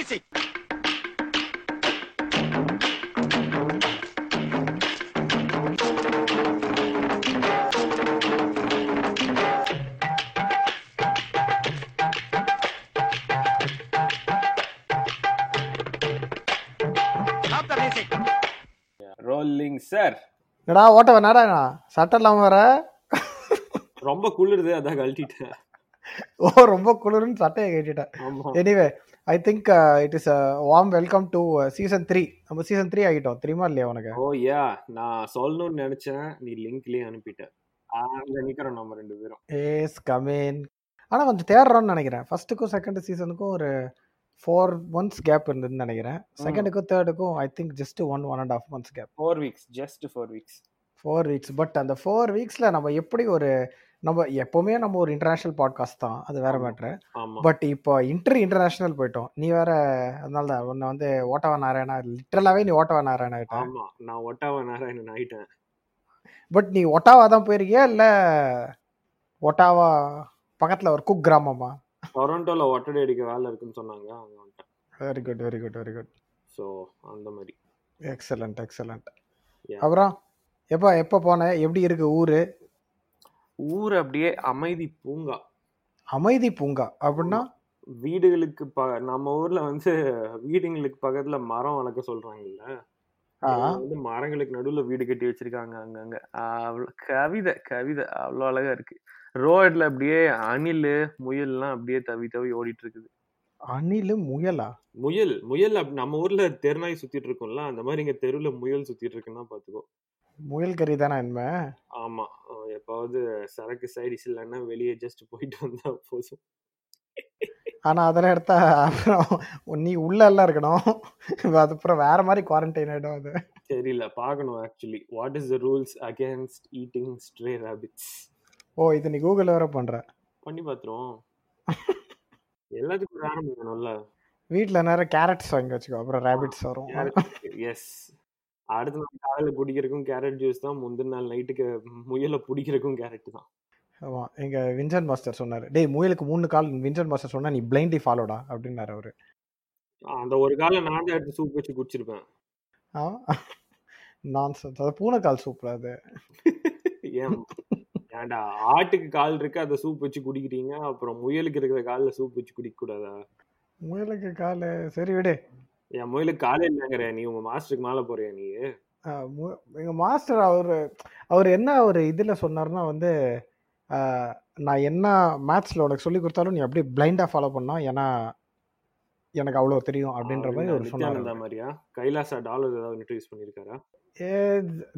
music. Rolling sir என்னடா ஓட்ட வேணாடா சட்டை இல்லாம வர ரொம்ப குளிருது அதான் கழட்டிட்டேன். ஓ ரொம்ப குளிர்னு சட்டையை கேட்டுட்டேன் anyway I think it is warm welcome to season three நம்ம சீசன் த்ரீ ஆகிட்டோம். தெரியுமா இல்லையா உனக்கு? ஓ யா நான் சொல்லணும்னு நினைச்சேன். நீ லிங்க்லயே அனுப்பிட்ட. அங்க நிக்கிறோம் நம்ம ரெண்டு பேரும். ஏஸ் கமேன் ஆனால் கொஞ்சம் தேடுறோம்னு நினைக்கிறேன். ஃபர்ஸ்ட்டுக்கும் செகண்ட் சீசனுக்கும் ஒரு ஃபோர் மந்த்ஸ் கேப் இருந்ததுன்னு நினைக்கிறேன். செகண்டுக்கும் தேர்டுக்கும் I think just one one and half months gap four weeks just four weeks four weeks but அந்த ஃபோர் வீக்ஸில் நம்ம எப்படி ஒரு நம்ம எப்போவுமே நம்ம ஒரு இன்டர்நேஷ்னல் பாட்காஸ்ட் தான். அது வேற. மேட்ரு பட் இப்போ இன்டர் இன்டர்நேஷனல் போயிட்டோம். நீ வேற அதனால தான் உன்னை வந்து ஓட்டவா நாராயணா லிட்டரலாவே நீ ஓட்டவா நாராயணா ஆயிட்ட. ஆமா நான் ஒட்டாவ நாராயணன் ஆயிட்டேன். பட் நீ ஒட்டாவா தான் போயிருக்கியா? இல்ல ஒட்டாவா பக்கத்துல ஒரு குக் கிராமமா? டொரண்டோல ஒட்டடை அடிக்க வேலை இருக்குன்னு சொன்னாங்க very good very good very good so அந்த மாதிரி. Excellent excellent. அப்புறம் எப்போ எப்போ போனேன் எப்படி இருக்கு ஊரு? ஊர் அப்படியே அமைதி பூங்கா. அமைதி பூங்கா அப்படின்னா? வீடுகளுக்கு ப நம்ம ஊர்ல வந்து வீடுங்களுக்கு பக்கத்துல மரம் வளர்க்க சொல்றாங்கல்ல. வந்து மரங்களுக்கு நடுவுல வீடு கட்டி வச்சிருக்காங்க அங்கங்க. அவ்வளோ கவிதை கவிதை. அவ்வளோ அழகா இருக்கு. ரோட்ல அப்படியே அணில் முயல்லாம் அப்படியே தவி தவி ஓடிட்டு இருக்குது. அணிலு முயலா? முயல் முயல் அப்~ நம்ம ஊர்ல தெருநாய் சுத்திட்டு இருக்கும்ல. அந்த மாதிரி இங்க தெருவுல முயல் சுத்திட்டு இருக்குன்னா பாத்துக்கோ முயல் கறி தானே என்ன ஆமா. எப்பாவது சரக்கு சைடிஸ் இல்லைன்னா வெளியே ஜஸ்ட் போயிட்டு வந்தா போதும். ஆனா அதெல்லாம் எடுத்தா அப்புறம் நீ உள்ள எல்லாம் இருக்கணும். அது அப்புறம் வேற மாதிரி குவாரண்டைன் ஆயிடும் அது. தெரியல. பார்க்கணும் actually what is the rules against eating stray rabbits oh இது நீ கூகுள் வேற பண்ற. பண்ணி பார்த்துருவோம் எல்லாத்துக்கும் வேணும்ல. வீட்ல நேரம் கேரட்ஸ் வாங்கி வச்சுக்கோ. அப்புறம் ரேபிட்ஸ் வரும். எஸ் அடுத்த நாள் காலையில குடிக்கிறதுக்கும் கேரட் ஜூஸ் தான் முந்தின நாள் நைட்டுக்கு முயலை பிடிக்கிறதுக்கும் கேரட் தான். ஆமா எங்க வின்சன் மாஸ்டர் சொன்னாரு. டேய் முயலுக்கு மூணு கால் வின்சன் மாஸ்டர் சொன்னா நீ பிளைண்ட்லி ஃபாலோடா அப்படின்னாரு அவரு. அந்த ஒரு காலம் நான் தான் எடுத்து சூப் வச்சு குடிச்சிருப்பேன். நான் அது பூனைக்கால் சூப்பர் அது? ஏன்? ஏன்டா ஆட்டுக்கு கால் இருக்கு அதை சூப் வச்சு குடிக்கிறீங்க அப்புறம் முயலுக்கு இருக்கிற காலில் சூப் வச்சு குடிக்க கூடாதா முயலுக்கு கால் சரி விடு. என் முயலுக்கு காலே இல்லைங்கிற நீ உங்க மாஸ்டருக்கு மேல போறியா நீ? எங்க மாஸ்டர் அவர் அவர் என்ன ஒரு இதுல சொன்னாருன்னா வந்து நான் என்ன மேத்ஸ்ல உனக்கு சொல்லி கொடுத்தாலும் நீ அப்படியே பிளைண்டா ஃபாலோ பண்ணா ஏன்னா எனக்கு அவ்வளோ தெரியும் அப்படின்ற மாதிரி ஒரு சொன்னார். மாதிரியா? கைலாசா டாலர் ஏதாவது இன்ட்ரடியூஸ் பண்ணிருக்காரா ஏ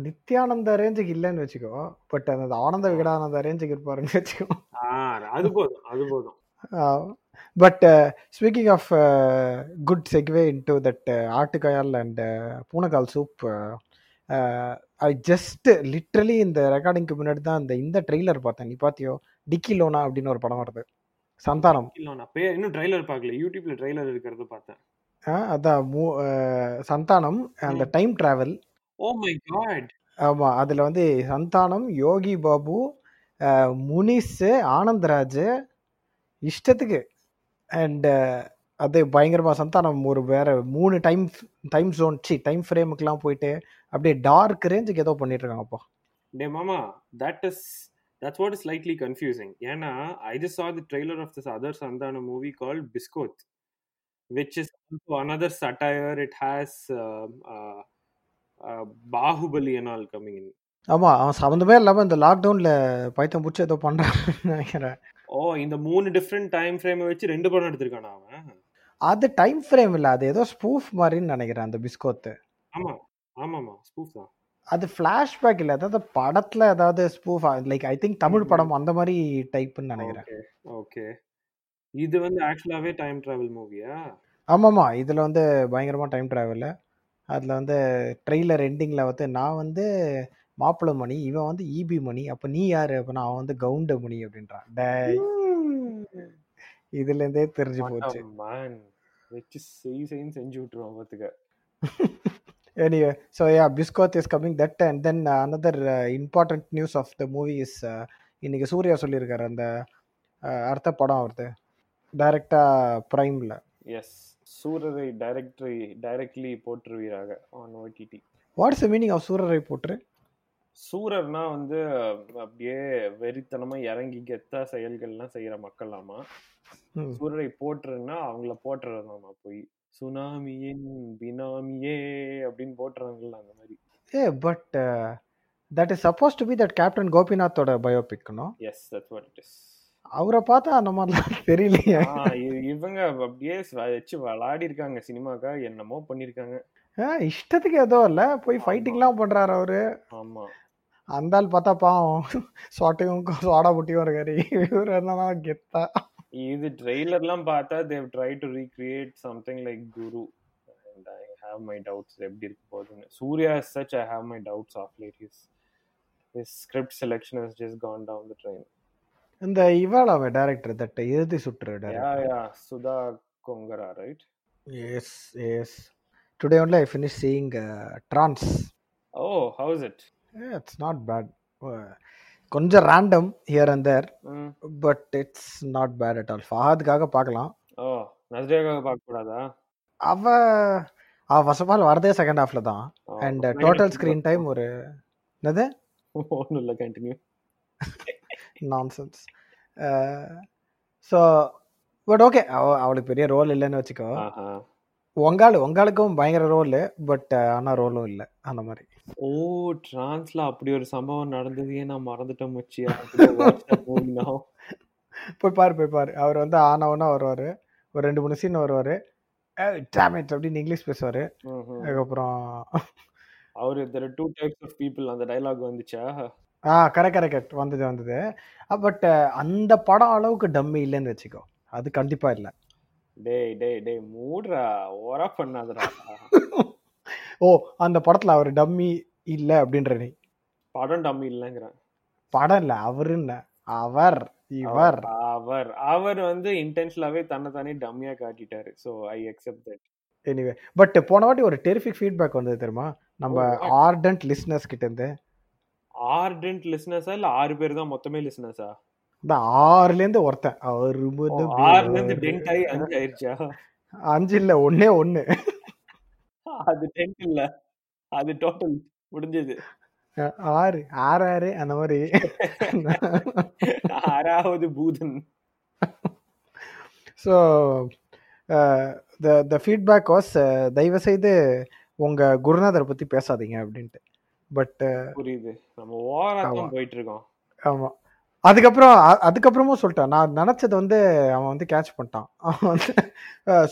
நித்யானந்த ரேஞ்சுக்கு இல்லைன்னு வச்சுக்கோ பட் அந்த ஆனந்த விகடானந்த ரேஞ்சுக்கு இருப்பாருன்னு வச்சுக்கோ. அது போதும் அது போதும். But speaking of good segue into that ஆட்டுக்காயால் and பூனைக்கால் சூப் ஐ ஜஸ்ட் லிட்ரலி இந்த ரெக்கார்டிங்க்கு முன்னாடி தான் இந்த இந்த ட்ரெய்லர் பார்த்தேன். நீ பார்த்தியோ? டிக்கி லோனா அப்படின்னு ஒரு படம் வருது. சந்தானம். இல்ல நான் பே இன்னும் ட்ரைலர் பார்க்கல. யூடியூப்ல ட்ரைலர் இருக்கிறத பார்த்தேன். அதான். மூ- சந்தானம் அந்த time travel oh my God ஆமாம் அதில் வந்து சந்தானம் யோகி பாபு முனிஸ் ஆனந்த்ராஜ் இஷ்டத்துக்கு. அண்ட் அது பயங்கரமாக சந்தானம் ஒரு வேற மூணு time time zone see time ஃப்ரேமுக்கெலாம் போயிட்டு அப்படியே டார்க் ரேஞ்சுக்கு ஏதோ பண்ணிட்டு இருக்காங்கப்பா டே மாமா that is that's what is slightly confusing ஏன்னா I just saw the trailer of this other Santhana movie called Biskoth satire. It has uh, uh, uh, Baahubali and all coming in. ஆமாம் அவன் சம்மந்தமே இல்லாமல் இந்த லாக்டவுனில் பைத்தம் பிடிச்சி ஏதோ பண்ணுறான்னு நினைக்கிறேன். ஓ இந்த மூணு டிஃப்ரெண்ட் டைம் ஃப்ரேமை வச்சு ரெண்டு படம் எடுத்திருக்கானா அவன்? அது டைம் ஃப்ரேம் இல்லை அது ஏதோ ஸ்பூஃப் மாதிரின்னு நினைக்கிறேன் அந்த பிஸ்கோத்து. ஆமா ஆமாமா ஸ்பூஃப் தான். அது ஃப்ளாஷ்பேக் இல்லை அதாவது படத்தில் ஏதாவது spoof like I think Tamil படம் அந்த மாதிரி டைப்புன்னு நினைக்கிறேன். ஓகே இது வந்து ஆக்சுவலாவே டைம் டிராவல் மூவியா ஆமாம்மா இதில் வந்து பயங்கரமாக டைம் ட்ராவலு அதில் வந்து ட்ரெய்லர் எண்டிங்கில் வந்து நான் வந்து மாப்பிள்ளை மணி இவன் வந்து ஈபி மணி அப்போ நீ யார்? அப்படின்னா அவன் வந்து கவுண்ட மணி அப்படின்றான். டேய். இதுலேருந்தே தெரிஞ்சு போச்சு. வச்சு செய் செய்ன்னு செஞ்சு விட்டுருவான் பார்த்துக்க anyway so yeah biscoth is coming that and then uh, another uh, important news of the movie is uh, இன்னைக்கு சூர்யா சொல்லியிருக்காரு அந்த uh, அடுத்த படம் வருது டைரக்டா பிரைம்ல yes Soorarai directory directly போட்டுருவீராக on OTT what's the meaning of Soorarai Pottru சூரர்னா வந்து அப்படியே வெறித்தனமா இறங்கி கெத்தா செயல்கள்லாம் செய்யற மக்களாமா சூரரை போட்டுருன்னா அவங்கள போட்டுறதாமா போய்? சுனாமியின் பினாமியே அப்படின்னு போட்டுறாங்கல்ல அந்த மாதிரி. ஏ but that is supposed to be that captain கோபிநாத்தோட பயோபிக்னோ yes that's what it is அவரை பார்த்தா அந்த மாதிரிலாம் தெரியலையே. இவங்க அப்படியே வச்சு விளையாடி இருக்காங்க சினிமாக்கா என்னமோ பண்ணிருக்காங்க. ஆ, இஷ்டத்துக்கு ஏதோ இல்ல போய் ஃபைட்டிங்லாம் பண்றாரு அவரு. ஆமா. அந்த ஆள் பார்த்தா பாவம். சோட்டையும் சோடா புட்டியும் இருக்காரு. இவர் என்னன்னா கெத்தா. இது ட்ரெய்லர்லாம் பார்த்தா they've try to recreate something like Guru and I have my doubts எப்படி இருக்க போகுதுன்னு. Suriya such I have my doubts of late his his script selection has just gone down the drain இந்த இவாள் அவன் director that Irudhi Suttru director yeah Sudha Kongara right yes yes today only I finish seeing Trance oh how's it it's not bad கொஞ்சம் random here and there but it's not bad at all ஃபஹாதுக்காக பார்க்கலாம் ஓ நஸ்ரியாக்காக பார்க்க கூடாதா அவ அவ first of all வரதே second ஹாஃப்ல தான். அண்ட் டோட்டல் ஸ்க்ரீன் டைம் ஒரு என்னது? ஒன்றும் இல்லை continue nonsense so but okay அவ அவளுக்கு பெரிய ரோல் இல்லைன்னு வச்சுக்கோ. உங்காளு உங்களுக்கும் பயங்கர ரோல் பட் ஆனால் ரோலும் இல்லை அந்த மாதிரி. ஓ டிரான்ஸ்ல அப்படி ஒரு சம்பவம் நடந்ததையே நான் மறந்துட்டேன் மச்சியா போய் பாரு போய் பாரு. அவர் வந்து ஆனவனா வருவார். ஒரு ரெண்டு மூணு சீன் வருவார். டேமேஜ் அப்படின்னு இங்கிலீஷ் பேசுவார். அதுக்கப்புறம் அவரு there two types of people அந்த டைலாக் வந்துச்சா? ஆ கரெக்ட் கரெக்ட் வந்தது வந்தது. பட் அந்த படம் அளவுக்கு டம்மி இல்லைன்னு வச்சுக்கோ. அது கண்டிப்பாக இல்லை. டேய் டேய் டேய். மூடுறா. ஓரா பண்ணாதடா. ஓ அந்த படத்தில் அவர் டம்மி இல்லை அப்படின்ற நீ. படம் டம்மி இல்லைங்கிறேன் படம் இல்லை அவருன்னு. அவர் இவர். அவர். அவர் வந்து இன்டென்ஷனலாவே தன்னை தானே டம்மியா காட்டிட்டாரு. So I accept that anyway but போன வாட்டி ஒரு டெரிஃபிக் ஃபீட்பேக் வந்தது தெரியுமா? நம்ம ஆர்டன்ட் லிஸ்னர்ஸ் கிட்ட இருந்து. ஆர்டென்ட் லிசனர்ஸா இல்ல ஆறு பேர் தான் மொத்தமே லிசனர்ஸா இந்த ஆறுலேருந்து ஒருத்தன். அவர் ஆறுல இருந்து டென்ட் ஆகி அஞ்சு ஆயிருச்சா? அஞ்சு இல்லை ஒன்னே ஒன்று அது டென்ட் இல்ல. அது டோட்டல் முடிஞ்சது. ஆறு ஆறு ஆறு அந்த மாதிரி ஆறாவது Poothan. So the the feedback was தயவு செய்து உங்கள் குருநாதரை பற்றி பேசாதீங்க அப்படின்ட்டு. பட் புரியுது. நம்ம ஓவரா ஆமா. தான் போயிட்டு இருக்கோம். ஆமாம் அதுக்கப்புறம் அதுக்கப்புறமும் சொல்லிட்டான். நான் நினச்சது வந்து அவன் வந்து கேட்ச் பண்ணிட்டான். அவன் வந்து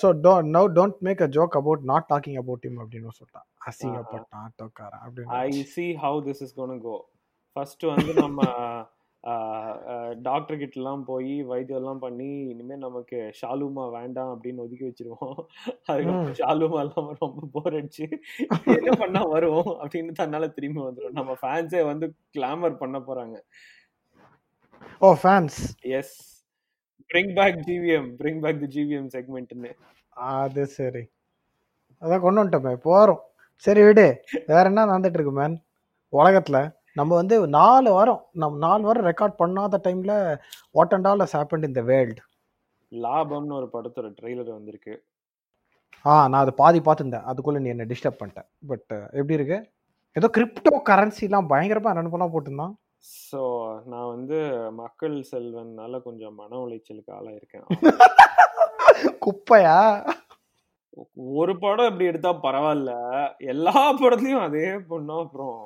so no don't make a joke about not talking about him அப்படின்னு சொல்லிட்டான். அசிங்கப்பட்டான் டோக்காரன் ஐ அப்படின்னு see how this is gone go first வந்து நம்ம டாக்டர் கிட்ட எல்லாம் போய் வைத்தியம் எல்லாம் பண்ணி இனிமே நமக்கு ஷாலுமா வேண்டாம் அப்படின்னு ஒதுக்கி வச்சிருவோம். அதுக்கப்புறம் ஷாலுமா எல்லாம் ரொம்ப போர் அடிச்சு என்ன பண்ணா வரும் அப்படின்னு தன்னால திரும்பி வந்துடும் நம்ம ஃபேன்ஸே வந்து கிளாமர் பண்ண போறாங்க. ஓ fans yes bring back GVM bring back the GVM செக்மெண்ட்னு அது சரி. அதான் கொண்டு வந்துட்டோமே போகிறோம் சரி விடு. வேற என்ன நடந்துட்டு இருக்கு மேன் உலகத்தில் நம்ம வந்து நாலு வாரம் நம்ம நாலு வாரம் ரெக்கார்ட் பண்ணாத டைமில் what and all happen in the world லாபம்னு ஒரு படத்தோட ட்ரெய்லர் வந்திருக்கு. ஆ நான் அது பாதி பார்த்துருந்தேன். அதுக்குள்ளே நீ என்ன டிஸ்டர்ப் பண்ணிட்டேன் பட் எப்படி இருக்கு? ஏதோ கிரிப்டோ கரன்சிலாம் பயங்கரமாக அனுப்பலாம் போட்டிருந்தான். ஸோ நான் வந்து மக்கள் செல்வன்னால கொஞ்சம் மன உளைச்சலுக்கு ஆளாயிருக்கேன். குப்பையா? ஒரு படம் இப்படி எடுத்தா பரவாயில்ல. எல்லா படத்துலயும் அதே பண்ணா அப்புறம்.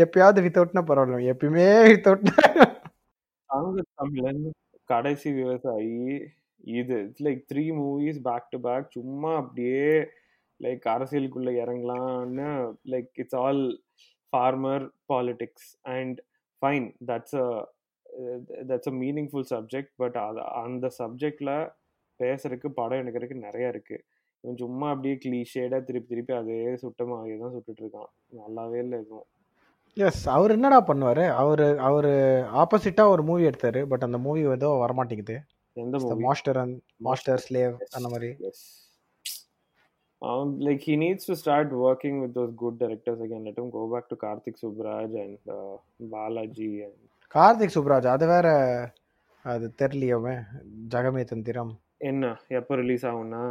எப்பயாவது வித்தவுட்னா பரவாயில்ல. எப்பயுமே வித்தவுட்னா தங்க தமிழன் கடைசி விவசாயி இது. It's like three movies back to back சும்மா அப்படியே லைக் அரசியலுக்குள்ள இறங்கலாம்னு like it's all farmer politics and fine that's a that's a meaningful subject but அது அந்த சப்ஜெக்ட்ல பேசுறதுக்கு படம் எடுக்கிறதுக்கு நிறைய இருக்கு. இவன் சும்மா அப்படியே கிளீஷேடா திருப்பி திருப்பி அதே சுட்டமாகவே தான் சுட்டுட்டு இருக்கான். நல்லாவே இல்லை எதுவும் எஸ் அவர் என்னடா பண்ணுவார்? அவர் அவர் ஆப்போசிட்டாக ஒரு மூவி எடுத்தார் பட் அந்த மூவி ஏதோ வரமாட்டேங்குது. எந்த மாஸ்டர் அண்ட் மாஸ்டர் ஸ்லேவ் அந்த மாதிரி. Yes. Um, like he needs to start working with those good directors again. Let him go back to Karthik Subraj and uh, Balaji and Karthik Subbaraj அது வேற அது தெரியலையோமே ஜெகமே தந்திரம் என்ன? எப்போ ரிலீஸ் ஆகும்னா?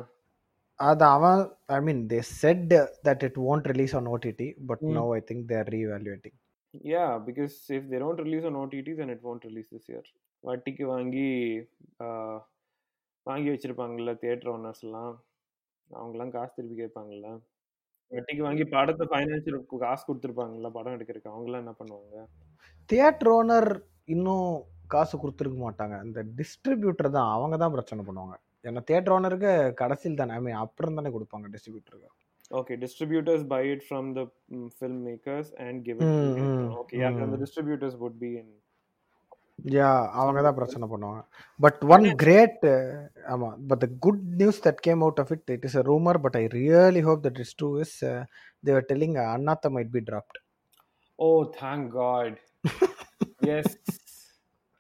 அது அவன் I mean they said that it won't release on OTT but. No I think they're reevaluating yeah because if they don't release on OTT then it won't release this year வட்டிக்கு வாங்கி ஆஹ், வாங்கி வச்சிருப்பாங்கல்ல theatre ஓனர்ஸ்லாம் அவங்களாம் காசு திருப்பி கேட்பாங்கல்ல. வட்டிக்கு வாங்கி படத்தை financial காசு கொடுத்துருப்பாங்கல்ல படம் எடுக்கிறதுக்கு அவங்களாம் என்ன பண்ணுவாங்க? தியேட்டர் ஓனர் இன்னும் காசு கொடுத்துருக்க மாட்டாங்க. இந்த டிஸ்ட்ரிபியூட்டர் தான் அவங்க தான் பிரச்சனை பண்ணுவாங்க. ஏன்னா தியேட்டர் ஓனருக்கு கடைசியில் தானே ஐ மீன் அப்புறம் தானே கொடுப்பாங்க டிஸ்ட்ரிபியூட்டருக்கு Okay, distributors buy it from the mm, filmmakers and give it to Mm, the mm, Okay, யா அவங்க தான் பிரச்சனை பண்ணுவாங்க. பட் ஒன் கிரேட் ஆமாம் but the good news that came out of it it is a rumour but I really hope that is true is they're telling Annaatthe might be dropped Oh, thank God. yes.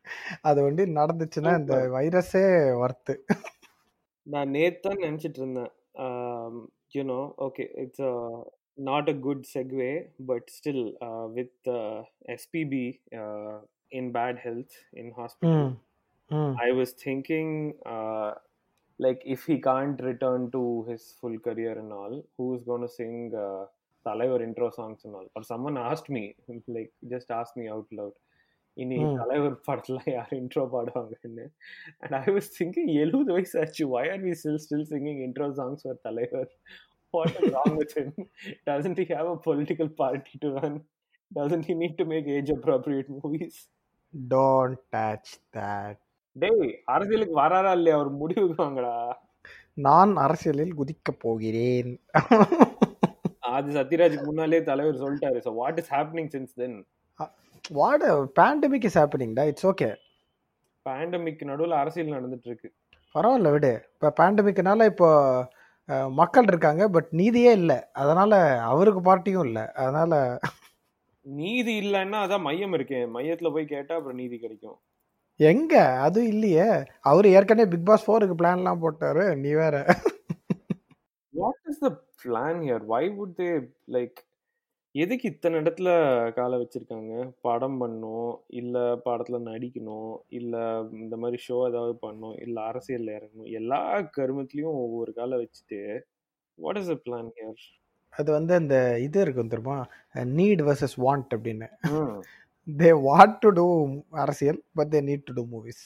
அது வந்து நடந்துச்சுன்னா இந்த வைரஸே worth நான் நேத்தான் நினைச்சிட்டு இருந்தேன். You know okay it's not a good segue but still with SPB In bad health in hospital hmm hmm I was thinking, uh, like, if he can't return to his full career and all, who's going to sing uh, Talaivar intro songs and all? Or someone asked me, like, just asked me out loud. இனி Hmm. தலைவர் படத்துல யார் intro பாடுவாங்கன்னு and I was thinking எழுபது வயசு ஆச்சு why are we still still singing intro songs for தலைவர் what is wrong with him doesn't he have a political party to run doesn't he need to make age appropriate movies Don't touch that டேய் அரசியலுக்கு வராரா இல்லையா? அவர் முடிவுக்கு வாங்கடா. நான் அரசியலில் குதிக்கப் போகிறேன். அது சத்யராஜுக்கு முன்னாலே தலைவர் சொல்லிட்டாரு. So what is happening since then what pandemic is ஹேப்பனிங்டா it's okay pandemic நடுவில் அரசியல் நடந்துட்டு இருக்கு பரவாயில்ல விடு. இப்போ பேண்டமிக்னால இப்போ மக்கள் இருக்காங்க பட் நீதியே இல்லை. அதனால அவருக்கு பார்ட்டியும் இல்லை. அதனால நீதி இல்லைன்னா அதான் மையம் இருக்கேன் மையத்துல போய் கேட்டா அப்புறம் நீதி கிடைக்கும். எங்க? அது இல்லையே. அவர் ஏற்கனவே பிக் பாஸ் ஃபோருக்கு பிளான்லாம் போட்டாரு. நீ வேற. What is the plan here why would they like எதுக்கு இத்தனை இடத்துல காலை வச்சிருக்காங்க? படம் பண்ணும் இல்ல படத்துல நடிக்கணும் இல்ல இந்த மாதிரி ஷோ ஏதாவது பண்ணும் இல்ல அரசியல்ல இறங்கணும். எல்லா கருமத்திலயும் ஒவ்வொரு காலை வச்சுட்டு what is the plan here அது வந்து அந்த இது இருக்கும் தெரியுமா? நீட் வர்சஸ் வாண்ட் அப்படின்னு. தே வாண்ட் டு டூ அரசியல் but they need to do movies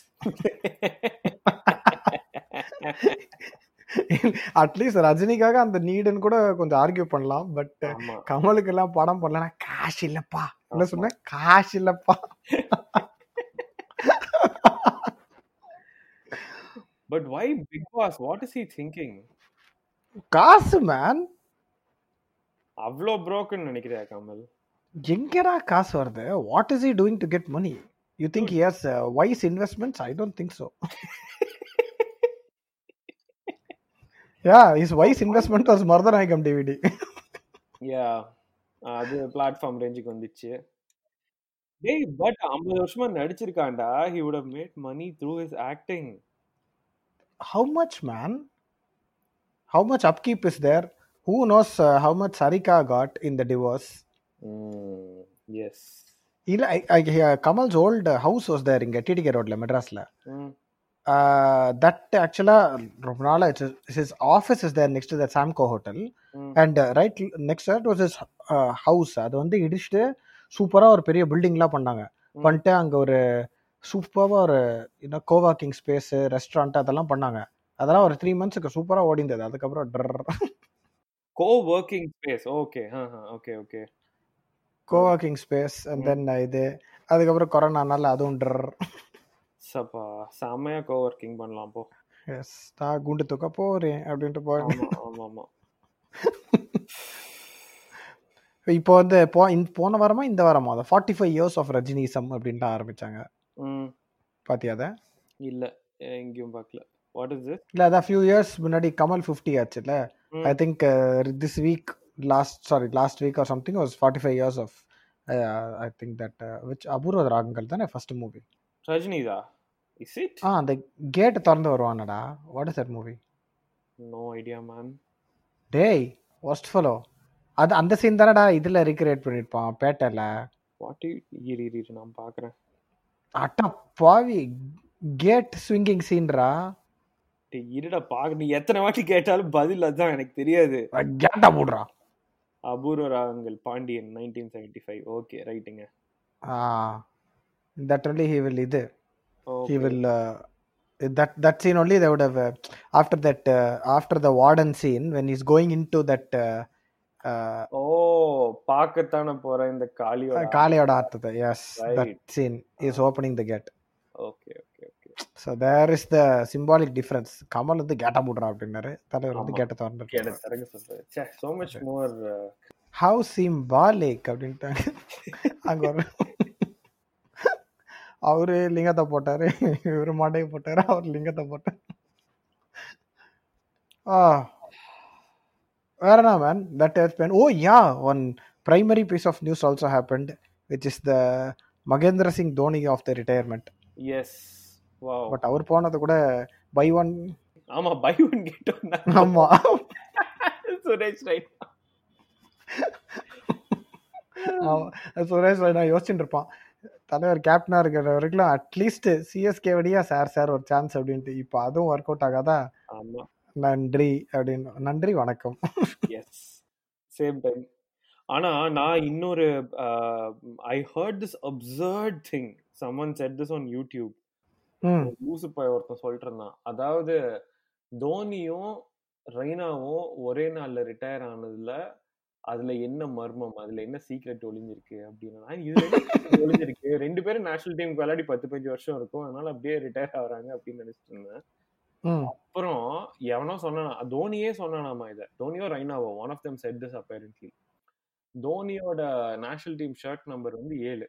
at least ரஜினிக்காக அந்த நீடுன்னு கூட கொஞ்சம் ஆர்கியூ பண்ணலாம் பட் கமலுக்கு எல்லாம் படம் பண்ணலன்னா காசு இல்லப்பா. என்ன. சொன்ன காசு இல்லப்பா. But why Bigg Boss what is he thinking காசு மேன் அவ்வளோ ப்ரோக்கன் நினைக்கிறியா கமல்? எங்கடா காசு வருது? What is he doing to get money you think yes wise investments I don't think so yeah is wise investment was Marudhanayagam DVD yeah அது platform ரேஞ்சுக்கு வந்துச்சு. டேய் பட் ஐம்பது வருஷமா நடிச்சிருக்கான்டா. He would have made money through his acting how much man? How much upkeep is there? Who knows uh, how much sarika got in the divorce? Yes இல்ல I, uh, kamal's old uh, house was there இங்க TTK ரோட்ல மெட்ராஸ்ல that ஆக்சுவலா ரொம்ப நாள் his office is there next that Samco hotel and right next that was is house அது வந்து இடிச்சுட்டு சூப்பராக ஒரு பெரிய பில்டிங்லாம் பண்ணாங்க. ம். பண்ணிட்டு அங்கே ஒரு சூப்பராக ஒரு இன்னும் கோவாக்கிங் ஸ்பேஸு ரெஸ்டாரண்ட் அதெல்லாம் பண்ணாங்க. அதெல்லாம் ஒரு த்ரீ மந்த்ஸுக்கு சூப்பராக ஓடிந்தது. அதுக்கப்புறம் ட்ரர் coworking space okay okay okay கோவாக்கிங் space and then இது. அதுக்கப்புறம் கொரோனானால அதுவும் ட்ரர் சப்பா செம்மையா கோ ஒர்க்கிங் பண்ணலாம் போ. எஸ் நான் குண்டு தூக்க போறேன் அப்படின்ட்டு போறேன். ஆமா ஆமா இப்போ வந்து போ போன வாரமா இந்த வாரமா? அதை forty five years of Rajinism அப்படின்ட்டு ஆரம்பிச்சாங்க. பாத்தியா அதை? இல்ல. எங்கேயும் பார்க்கல வாட் இஸ் இல்லை அதான் ஃபியூ இயர்ஸ் முன்னாடி கமல் ஃபிஃப்டி ஆச்சுல்ல? ம். I think uh, this week, last sorry, last week or something was 45 years of. Uh, I think that uh, which Apoorva Raagangal தானே ஃபர்ஸ்ட் மூவி ரஜினிதா? இஸ் இட் ஆ அந்த gate திறந்து வருவானடா. What is that movie no idea man டேய் ஒஸ்ட் follow அது அந்த scene தானடா இதுல ரீக்ரியேட் பண்ணிருப்பான் பேட்டையில வாட் இரு இரு நான் பார்க்கறேன் அட்டா பாவி கேட் ஸ்விங்கிங் சீன்ரா இருடா பாக்க நீ எத்தனை வாட்டி கேட்டாலும் பதில் அதான் எனக்கு தெரியாது கேட்டா போடுறா Apoorva Raagangal Pandian nineteen seventy five okay ரைட்டுங்க தட் ஒன்லி ஹி வில் இது uh, scene only they would have uh, after that uh, after the warden scene when he's going into that uh, uh, oh பார்க்கத்தானே போறேன் இந்த காளியோட காளையோட yes that Right. scene is opening the gate okay so there is the symbolic difference. Kamal வந்து கேட்டா போடுறா அப்படின்னாரு. தலைவர் வந்து. கேட்ட திறந்து கேட தரங்க சொல்றேன் say much more how symbolic அப்படின்ட்டாங்க. அங்க ஒரு அவரு லிங்கத்தை போட்டாரு. இவரு மாட்டையை போட்டாரு. அவர் லிங்கத்தை போட்டாரு. ஆ. வேற என்ன man that has been oh yeah one primary piece of news also happened which is the Mahendra Singh Dhoni of the retirement yes but அவர் போனது கூட பை ஒன் ஆமா பை ஒன் கெட் ஒன் ஆமா. சுரேஷ் ரைட். சுரேஷ் ரெய்னா யோசிச்சுட்டு இருப்பான். தலைவர் கேப்டனா இருக்கிற வரைக்கும் அட்லீஸ்ட் சிஎஸ்கே வழியா சார் சார் ஒரு சான்ஸ் அப்படின்ட்டு. இப்போ அதுவும் ஒர்க் அவுட் ஆகாதா? நன்றி அப்படின்னு. நன்றி வணக்கம். எஸ் சேம் டைம் ஆனா நான் இன்னொரு I heard this absurd thing someone said this on YouTube லூசு போய் ஒருத்தன் சொல்லிட்டு இருந்தான் அதாவது தோனியும் ரெய்னாவும் ஒரே நாள்ல ரிட்டையர் ஆனதுல அதுல என்ன மர்மம்? அதுல என்ன சீக்ரெட் ஒளிஞ்சிருக்கு அப்படின்னா. secret ஒளிஞ்சிருக்கு. ரெண்டு பேரும் நேஷனல் டீமுக்கு விளையாடி பத்து பஞ்சு வருஷம் இருக்கும். அதனால அப்படியே ரிட்டையர் ஆகுறாங்க அப்படின்னு நினைச்சிட்டு இருந்தேன். அப்புறம் எவனோ சொன்னானா தோனியே சொன்னானாமா இத. தோனியோ ரைனாவோ one of them said this apparently தோனியோட national team shirt number வந்து ஏழு.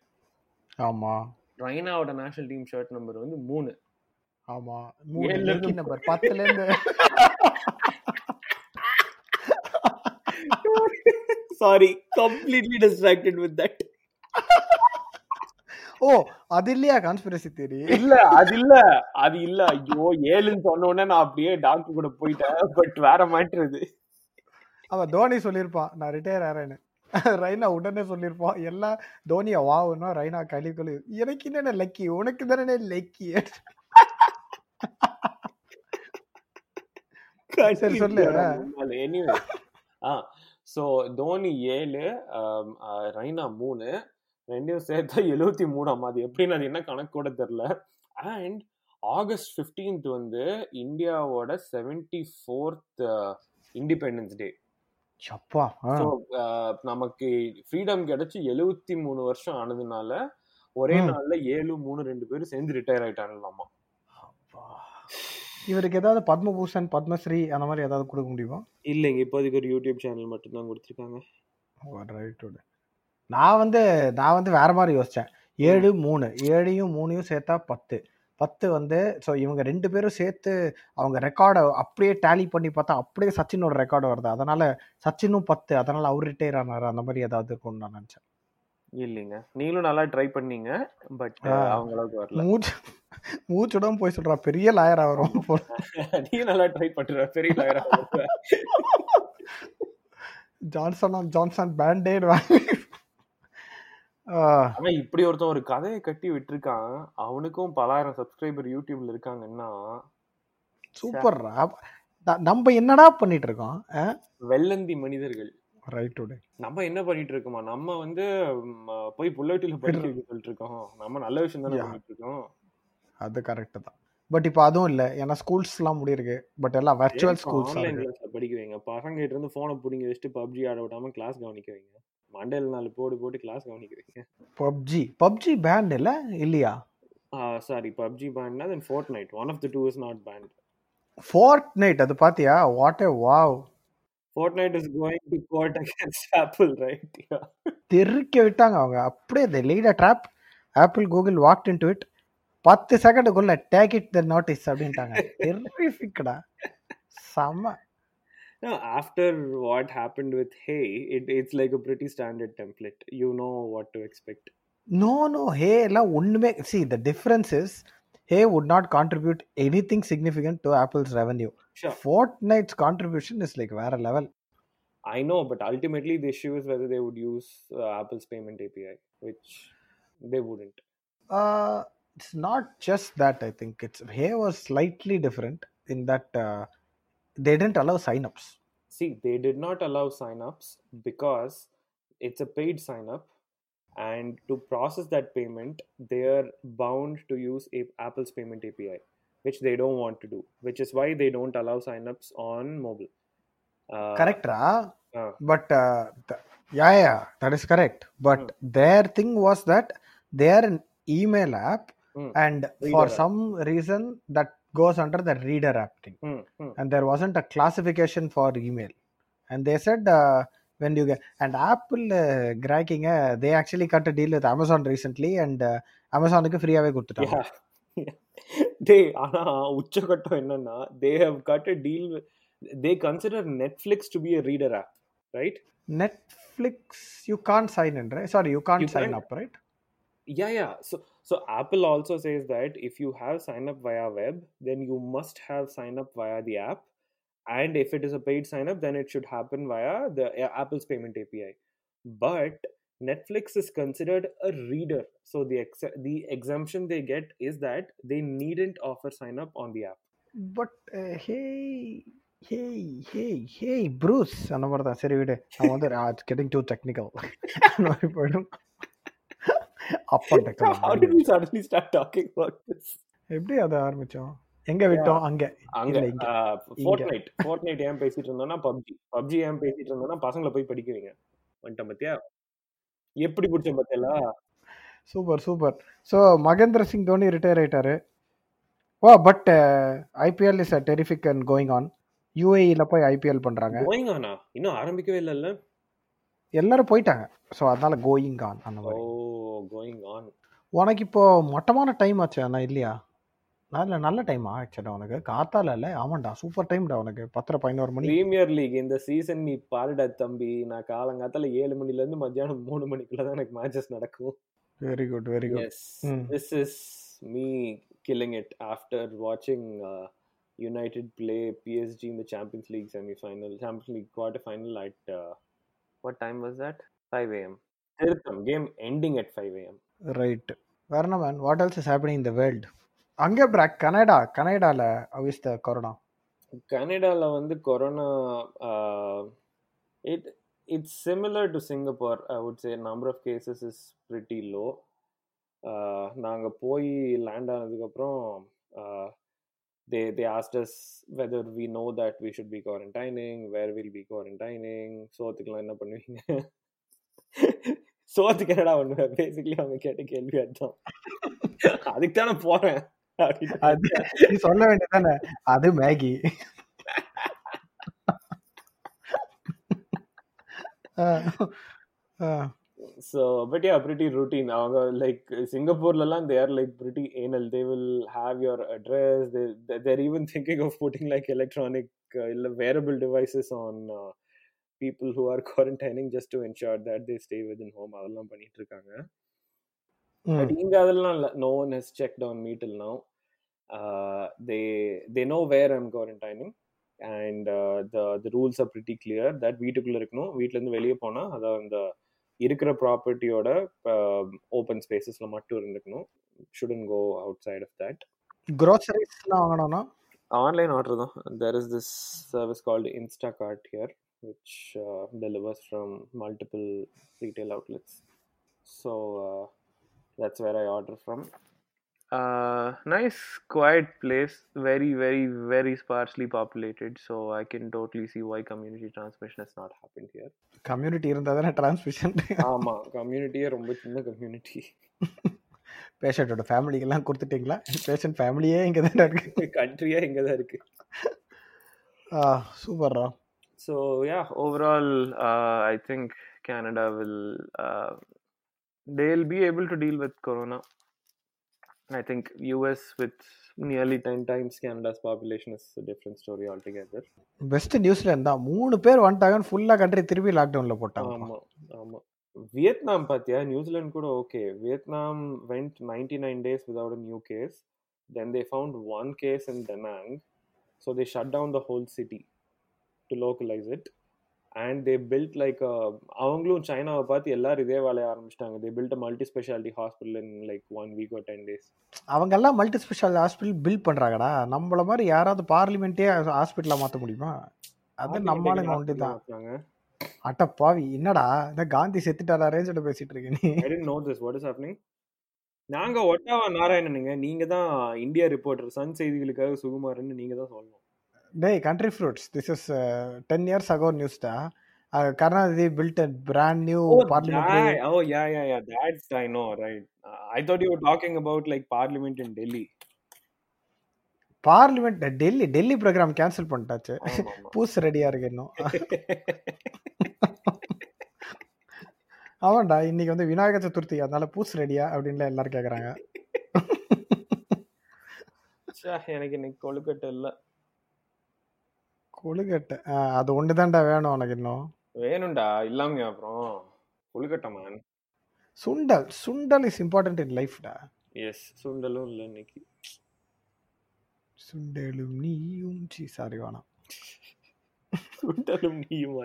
ஆமா. ரைனாவோட நேஷனல் டீம் ஷர்ட் நம்பர் வந்து மூணு. ஆமா மூணு. ஏழுல இருந்து நம்பர் பத்துல இருந்து. Sorry completely distracted with that oh அது இல்லையா கான்ஸ்பிரசி தியரி இல்ல அது இல்ல. அது இல்ல. ஐயோ ஏழுன்னு சொன்ன உடனே நான் அப்படியே டாக்டர் கூட போயிட்டேன். பட் வேற மாட்டுறது அவன் தோனி சொல்லியிருப்பான் நான் ரிட்டையர் ஆறேன்னு. ரைனா உடனே சொல்லியிருப்பான் எல்லாம் தோனியா வாவுன்னா ரைனா கழி கழி எனக்கு என்னென்ன லக்கி? உனக்கு தானே லக்கி. சரி, சொல்லு. எனிவே ஆ. சோ தோனி ஏழு ரெய்னா மூணு. ரெண்டையும் சேர்த்தா எழுவத்தி மூணாம் அது எப்படின்னு அது என்ன கணக்கு கூட தெரியல. அண்ட் ஆகஸ்ட் 15th வந்து இந்தியாவோட seventy fourth independence day. So நமக்கு ஃப்ரீடம் கிடைச்சு எழுவத்தி மூணு வருஷம் ஆனதுனால ஒரே. நாள்ல ஏழு மூணு ரெண்டு பேரும் சேர்ந்து ரிட்டையர் ஆயிட்டாங்களாமா. இவருக்கு ஏதாவது பத்மபூஷன் பத்மஸ்ரீ அந்த மாதிரி ஏதாவது கொடுக்க முடியுமா? இல்லைங்க இப்போதைக்கு ஒரு யூடியூப் சேனல் மட்டும் தான் கொடுத்துருக்காங்க நான் வந்து நான் வந்து வேற மாதிரி யோசிச்சேன். ஏழு மூணு. ஏழையும் மூணையும் சேர்த்தா பத்து. பத்து வந்து ஸோ இவங்க ரெண்டு பேரும் சேர்த்து அவங்க ரெக்கார்டை அப்படியே டேலி பண்ணி பார்த்தா அப்படியே சச்சினோட ரெக்கார்டு வருது. அதனால சச்சினும் பத்து அதனால அவர் ரிட்டையர் ஆனாரு. அந்த மாதிரி ஏதாவது இருக்கும்னு நான் நினச்சேன். இல்லைங்க. நீங்களும் நல்லா ட்ரை பண்ணீங்க. But ah. அவங்க அளவுக்கு வரல. மூச்சு மூச்சுடன் போய் சொல்றா பெரிய லாயரா வரும். நீ நல்லா ட்ரை பண்ற. பெரிய லாயரா ஜான்சன் ஆன் ஜான்சன் பேண்டேட் ஆனா இப்படி ஒருத்தன் ஒரு கதையை கட்டி விட்டுருக்கான். அவனுக்கும் பலாயிரம் சப்ஸ்கிரைபர் யூடியூப்ல இருக்காங்கன்னா சூப்பர் நம்ம என்னடா பண்ணிட்டு இருக்கோம் வெள்ளந்தி மனிதர்கள். ரைட் டுடே நம்ம என்ன பண்ணிட்டு இருக்கோமா நம்ம வந்து போய் புல்லட்டில படிக்க சொல்லிட்டு இருக்கோம் நம்ம நல்ல விஷயம் தானே. பண்ணிட்டு இருக்கோம் அது கரெக்ட் தான். பட் இப்போ அதுவும் இல்லை. ஏன்னா ஸ்கூல்ஸ்லாம் முடியிருக்கு. பட் எல்லாம் வர்ச்சுவல் ஸ்கூல்ஸ் ஆன்லைன் இருக்கு கிளாஸ்ல படிக்க வைங்க? பசங்க கிட்ட இருந்து போனை பிடிங்கி வச்சுட்டு பப்ஜி ஆட விடாம கிளாஸ் கவனிக்க வைங்க. மண்டேல நாலு போடு போட்டு கிளாஸ் கவனிக்க வைங்க பப்ஜி பப்ஜி பேண்ட் இல்லை? இல்லையா? Sorry PUBG பேண்ட்னா then Fortnite one of the two is not banned Fortnite அது பாத்தியா? What A wow Fortnite is going to court against Apple right தெறிக்க விட்டாங்க அவங்க. அப்படியே the lead a drop Apple Google walked in to it பத்து செகண்டுக்குள்ள take it the notice அப்படின்ட்டாங்க. டெரிஃபிக்டா செம்ம Now, after what happened with Hey, it, it's like a pretty standard template. You know what to expect. No, no, Hey, la, make, see, the difference is Hey would not contribute anything significant to Apple's revenue. Sure. Fortnite's contribution is like where level. I know, but ultimately the issue is whether they would use uh, Apple's payment API, which they wouldn't. Uh, it's not just that. I think it's Hey was slightly different in that. Uh, they didn't allow sign-ups. See, they did not allow sign-ups because it's a paid sign-up, and to process that payment, they are bound to use a- Apple's payment API, which they don't want to do. Which is why they don't allow sign-ups on mobile. Uh, correct, Ra? uh, But uh, th- yeah, yeah, that is correct. But Hmm. their thing was that they are an email app, Hmm. and for app. some reason that goes under the reader app thing. hmm, hmm. and there wasn't a classification for email and they said uh, when you get and apple uh, cracking uh, they actually cut a deal with amazon recently and uh, amazonக்கு ஃப்ரீயாவே கொடுத்துட்டாங்க Yeah. they ஆனா உச்சகட்டம் என்னன்னா they have cut a deal with they consider Netflix to be a reader app, right? netflix you can't sign in right sorry you can't You sign can't. up right Yeah, yeah. so Apple also says that if you have sign up via web, then you must have sign up via the app. And if it is a paid sign up, then it should happen via the uh, Apple's payment API. But Netflix is considered a reader. So the ex- the exemption they get is that they needn't offer sign up on the app. But uh, hey, hey, hey, hey, Bruce, I was uh, getting too technical. அவன் வந்து getting two technical அந்த மாதிரி போயிடும் அப்பா How technical did we suddenly start talking about this? எப்படி அதை ஆரம்பிச்சோம்? எங்க விட்டோம்? அங்க. அங்க. ஃபோர்ட்நைட் ஃபோர்ட்நைட் ஏன் பேசிட்டு இருந்தோம்னா பப்ஜி பப்ஜி ஏன் பேசிட்டு இருந்தோம்னா பசங்களை போய் படிக்க வைங்க. வந்துட்டேன் பத்தியா? எப்படி பிடிச்ச பத்தியலா super super. So Mahendra Singh Dhoni retire ஆயிட்டாரு. வா but IPL is a terrific and going on யூஏஇல போய் ஐபிஎல் பண்றாங்க. கோயிங் ஆனா இன்னும் ஆரம்பிக்கவே இல்லைல்ல? எல்லாரும் போயிட்டாங்க. ஸோ அதனால கோயிங் ஆன் அந்த ஓ மாதிரி. கோயிங் ஆன் உனக்கு இப்போ மட்டமான டைம் ஆச்சு? அண்ணா இல்லையா? நல்ல நல்ல டைமா ஆக்சுவலா உனக்கு. காத்தால இல்ல? ஆமாண்டா சூப்பர் டைம்டா உனக்கு. பத்தரை பதினோரு மணி. பிரீமியர் லீக் இந்த சீசன் நீ பாருடா தம்பி. நான் காலங்காத்தால ஏழு மணில இருந்து மத்தியானம் மூணு மணிக்குள்ள தான் எனக்கு மேட்சஸ் நடக்கும். Very good very good Yes, Mm. this is me killing it after watching uh, United play PSG in the Champions League semi-final, Champions What time was that? 5 a.m. Tirtham game ending at 5 a.m. Right வேற என்ன man what else is happening in the world அங்கே பிராக் Canada. கனடால அவிஸ் the corona கனடால வந்து corona it it's similar to Singapore I would say number of cases is pretty low நாங்கள் போய் லேண்ட் ஆனதுக்கப்புறம் they they asked us whether we know that we should be quarantining where we'll be quarantining. சோத்துக்கெல்லாம் என்ன பண்ணுவீங்க? சோத்துக்கு என்னடா பண்ணுவேன் basically அவங்க கேட்ட கேள்வி அதுதான். அதுக்கு தானே போறேன் நீ சொல்ல வேண்டியதானே அது Maggie. so but yeah pretty routine அவங்க like சிங்கப்பூர்லலாம் they are like pretty anal they will have your address they they- they're even thinking of putting like electronic uh, இல்ல wearable devices on uh, people who are quarantining just to ensure that they stay within home அதெல்லாம் பண்ணிட்டு இருக்காங்க but இங்க அதெல்லாம் இல்ல no one has checked on me till now uh, they they know where I'm quarantining and uh, the the rules are pretty clear that வீட்டுக்குள்ள இருக்கணும் வீட்ல இருந்து வெளியே போனா அத அந்த இருக்கிற ப்ராப்பர்ட்டியோட ஓப்பன் ஸ்பேசஸ்ல மட்டும் இருந்துக்கணும் shouldn't go outside of that க்ரோசரிஸ்லாம் வாங்கணும்னா online order though there is this service called instacart here which uh, delivers from multiple retail outlets so uh, that's where i order from uh, nice quiet place very very very sparsely populated so i can totally see why community transmission has not happened here community இருந்தால் தானே transmission ஆமா கம்யூனிட்டியே ரொம்ப சின்ன community பேஷண்ட்டோட ஃபேமிலிக்கெல்லாம் கொடுத்துட்டீங்களா patient ஃபேமிலியே இங்கே தானே இருக்கு கண்ட்ரியே இங்க தான் இருக்கு சூப்பர்ரா So yeah, overall, uh, I think Canada will uh, they'll be able to deal with Corona. I think US with nearly ten times Canada's population is a different story altogether. Best New Zealand தான். மூணு பேர் வந்துட்டாங்கன்னு ஃபுல்லாக country திருப்பி லாக்டவுனில் போட்டாங்க ஆமா ஆமா. வியட்நாம் பாத்தியா? நியூசிலாந்து கூட okay Vietnam went ninety nine days without new case then they found one case in Da Nang so they shut down the whole city to localise it and they built like அவங்களும் சைனாவை பார்த்து எல்லாரும் இதே வேலைய ஆரம்பிச்சிட்டாங்க. They built multi speciality hospital in like one week ஒரு ten days அவங்க எல்லாம் மல்டி ஸ்பெஷல் ஹாஸ்பிட்டல் பில்ட் பண்றாங்கடா. நம்மள மாதிரி யாராவது பார்லிமெண்ட்டே ஹாஸ்பிட்டலா மாத்த முடியுமா? அது நம்மளுங்க ஒண்டி தான் அட்ட பாவி என்னடா? இந்த காந்தி செத்துட்டாரா? ரேஞ்சோட பேசிட்டு இருக்க நீ. I didn't know this what is happening நாங்க ஒட்டாவா நாராயணனுங்க. நீங்க தான் இந்தியா ரிப்போர்ட்டர் சன் செய்திகளுக்காக சுகுமாரன் நீங்க தான் சொல்லணும். டேய் country fruits this is ten years ago நியூஸ்டா Karunanidhi built a brand new parliament yeah. That's I know, right? Uh, I thought you were talking about like Parliament in Delhi. Parliament Delhi Delhi programme cancel பண்ணிட்டாச்சு. பூஸ் ரெடியா இருக்கு இன்னும் ஆமாண்டா இன்னைக்கு வந்து விநாயகர் சதுர்த்தி அதனால பூஸ் ரெடியா அப்படின்னு எல்லாரும் கேக்குறாங்க எனக்கு இன்னைக்கு கொழுக்கட்டை இல்ல கொழுக்கட்டை. அது ஒண்ணுதான்டா வேணும் உனக்கு இன்னும்? வேணும்டா இல்லாம அப்புறம்? கொழுக்கட்டை man sundal sundal is important in லைஃப்டா yes சுண்டலும் இல்ல இன்னைக்கு. சுண்டலும் நீயும் சி சாரி வேணாம். சுண்டலும் நீயுமா?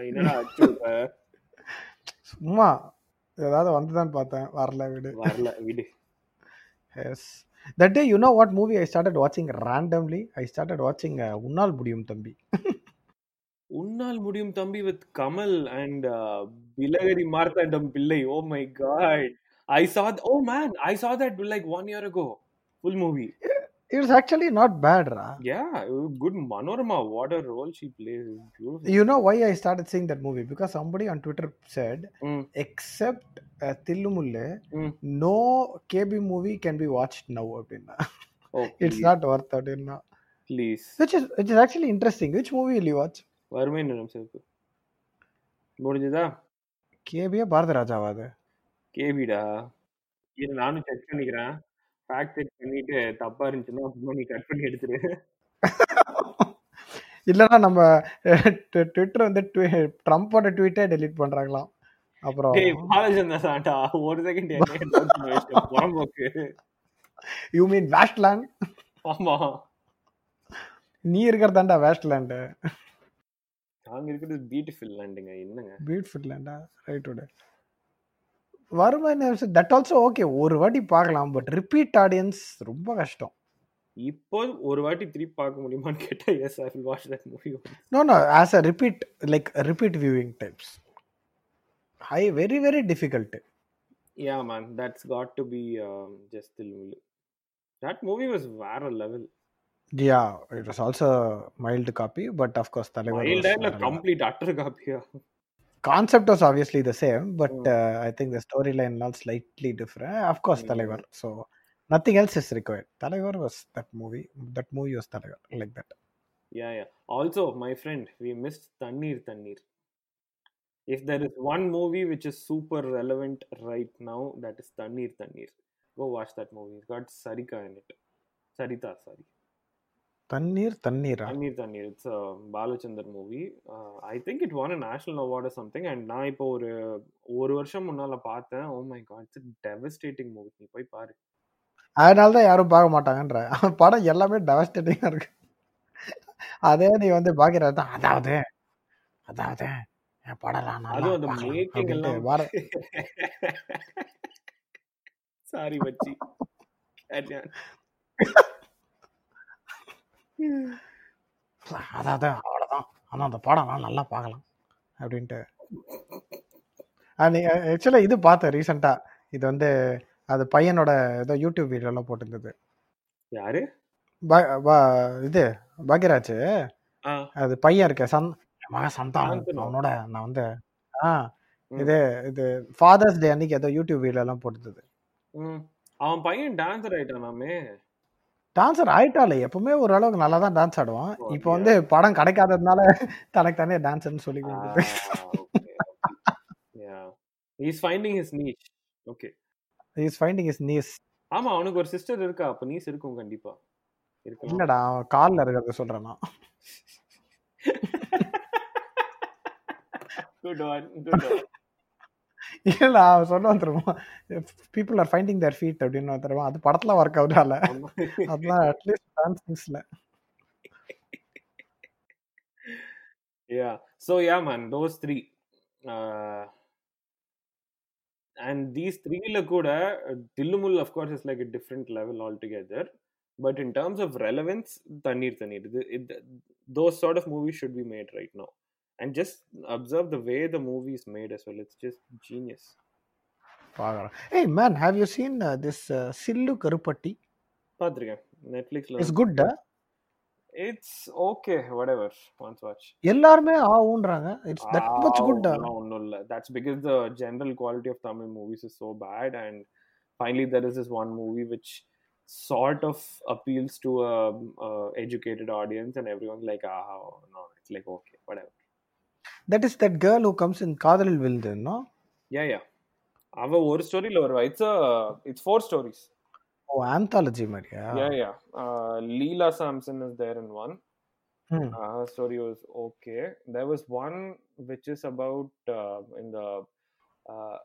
சும்மா ஏதாவது வந்துதான் பார்த்தேன். வரல விடு. வரல விடு. Yes that day you know what movie I started வாட்சிங் ரேண்டம்லி ஐ ஸ்டார்டட் வாட்சிங் உன்னால் முடியும் தம்பி. உன்னால் முடியும் தம்பி with Kamal and பிலகரி Marthandam Pillai oh my god I saw th- oh man i saw that like one year ago full movie it's actually not bad raw Yeah, good Manorama. What a role she plays. It's beautiful. You know why I started seeing that movie? Because somebody on Twitter said, Mm, except uh, Tillumulle, mm. no KB movie can be watched now. அப்படின்னா. Oh, not worth it. அப்படின்னா. please. Which is which is actually interesting. Which movie will you watch? வறுமை நிறம் சிவப்பு. முடிஞ்சதா? கேபியா பாரத ராஜாவா அது? Capita. இது நானும் check பண்ணிக்கிறேன். ஃபேக்ட் செக் பண்ணிட்டு தப்பா இருந்துச்சுன்னா அப்புறமா நீ கட் பண்ணி எடுத்துரு. இல்லைன்னா நம்ம ட்விட்டர் வந்து ட்ரம்ப்போட ட்வீட்டே டெலீட் பண்றாங்களாம். அப்புறம் டேய் பாலச்சந்திர சாண்டா ஒரு செகண்ட் புறம்போக்கு யூ மீன் வேஸ்ட்லேண்ட் ஆமா. நீ இருக்கிறதாண்டா வேஸ்ட்லேண்டு நாங்க இருக்கிறது பியூட்டிஃபுல் லேண்டுங்க என்னங்க? பியூட்டிஃபுல் லேண்டா ரைட் விடு வறுமை தட் ஆல்சோ ஓகே ஒரு வாட்டி பார்க்கலாம். பட் ரிப்பீட் ஆடியன்ஸ் ரொம்ப கஷ்டம். இப்போ ஒரு வாட்டி திருப்பி பார்க்க முடியுமான்னு கேட்டா yes I will watch that movie no no as a repeat like repeat viewing types high very very difficult Yeah, man, that's got to be um, just Tilmulu. That movie was வேற level yeah it was also mild copy but of course தலைவர் வைல்டா இல்ல complete utter காப்பியா concept was obviously the same but I think the story line all slightly different of course Mm. தலைவர் so nothing else is required தலைவர் was that movie that movie was தலைவர் like that Yeah, yeah. Also, my friend, we missed Tannir Tannir. If there is one movie which is super relevant right now, that is Tannir Tannir. Go watch that movie. It's got Sarika in it. Sarita, sorry. தண்ணீர் தண்ணீரா? a Balachandar movie. Uh, I think it won a national award or something. And நான் இப்போ ஒரு ஒரு வருஷம் முன்னால பார்த்தேன். ஓ my god it's devastating movie நீ போய் பாரு. அதனால தான் யாரும் பார்க்க மாட்டாங்கன்ற. படம் எல்லாமே டெவஸ்டேட்டிங்காக இருக்கு. அதே நீ வந்து பாக்கிறாரு தான். அதாவது அதாவது என் நல்லா அதுவும் அந்த மேக்கிங் எல்லாம். சாரி வச்சி அதாவது அவ்வளோதான் ஆனால் அந்த படம்லாம் நல்லா பார்க்கலாம் அப்படின்ட்டு. நீ ஆக்சுவலாக இது பார்த்தேன் ரீசெண்டாக இது வந்து அது பையனோட ஏதோ யூடியூப் வீடியோலாம் போட்டிருந்தது. யாரு? இது பாக்யராஜ் ஆ, அது பையன் இருக்க சந் என் மகன் சந்தானம் சாந்தனு. அவனோட நான் வந்து ஆ. இது இது ஃபாதர்ஸ் டே அன்னைக்கு ஏதோ யூடியூப் வீடியோலாம் போட்டிருந்தது. ம். அவன் பையன் டான்சர் ஆயிட்டானாமே டான்சர் ஆயிட்டாலே எப்பவுமே ஓரளவுக்கு நல்லா தான் டான்ஸ் ஆடுவான். இப்போ? வந்து படம் கிடைக்காததுனால தனக்கு தானே டான்ஸ்னு சொல்லி is finding his niche okay is finding is niche ஆமா அவனுக்கு ஒரு சிஸ்டர் இருக்கா? அப்ப நீஸ் இருக்கும் கண்டிப்பா. இருக்கலாம். இல்லடா கால்ல இருக்கிறத சொல்றேன்? நான் குட் ஒன் குட் ஒன் இல்ல அவன் சொல்லுவான் தெரியுமா people are finding their feet அப்படின்னு தெரியுமா அது படத்துல ஒர்க் அவுட் ஆகல அதெல்லாம் அட்லீஸ்ட் டான்சிங்ஸ்ல Yeah. So yeah, man, those three. Uh, and these three la kuda uh, Dillumul of course is like a different level altogether. But in terms of relevance, Tanir Tanir, the- it- those sort of movies should be made right now. And just observe the way the movie is made as well. It's just genius. பார்க்கலாம் hey man have you seen this Sillu Karuppatti பார்த்திருக்கேன் நெட்ஃப்ளிக்ஸ்ல it's good it's okay whatever once watch எல்லாருமே ஆவுன்றாங்க it's that much good ஒன்றும் இல்லை that's because the general quality of Tamil movies is so bad and finally there is is one movie which sort of appeals to a, a educated audience and everyone's like ah no it's like okay whatever That is that girl who comes in காதலில் விழுந்து no yeah yeah. அவ ஒரு ஸ்டோரியில வருவா. It's it's four stories O anthology மாதிரியா yeah yeah. Leela Samson is there in one. Hmm. Uh, her story was okay. There was one which is about uh, in the uh,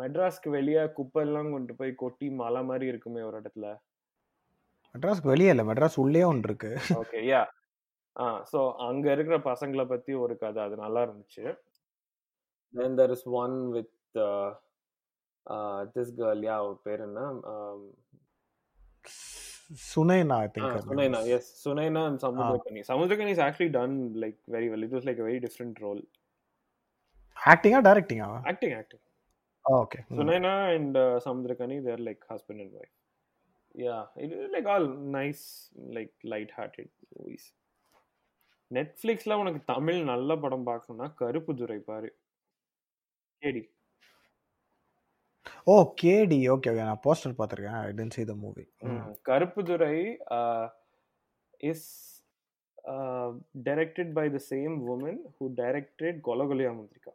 மெட்ராஸ்க்கு வெளியே குப்பெல்லாம் கொண்டு போய் கொட்டி மலை மாதிரி இருக்குமே ஒரு இடத்துல. மெட்ராஸ்க்கு வெளியே இல்லை. மெட்ராஸ் உள்ளே ஒன்று இருக்கு. ஓகே யா ஸோ அங்க இருக்கிற பசங்களை பத்தி ஒரு கதை. அது நல்லா இருந்துச்சு. Then there is one with this girl yeah பேர் என்ன? Sunaina I think Sunaina. Yes Sunaina and Samuthirakani. Is actually done like very well it was like very different role ஆக்டிங்கா டைரக்டிங்கா acting acting okay Sunaina and uh, Samudrakani, they're like husband and wife. Yeah, it is like all nice, like light-hearted movies. நெட்ஃப்ளிக்ஸ்ல உனக்கு தமிழ் நல்ல படம் பார்க்கணும்னா கருப்பு துறை பாரு கேடி ஓ KD okay okay நான் poster பார்த்துருக்கேன் I didn't see the movie Karuppu Durai is directed by the same woman who directed Kolakolaya Mundhirika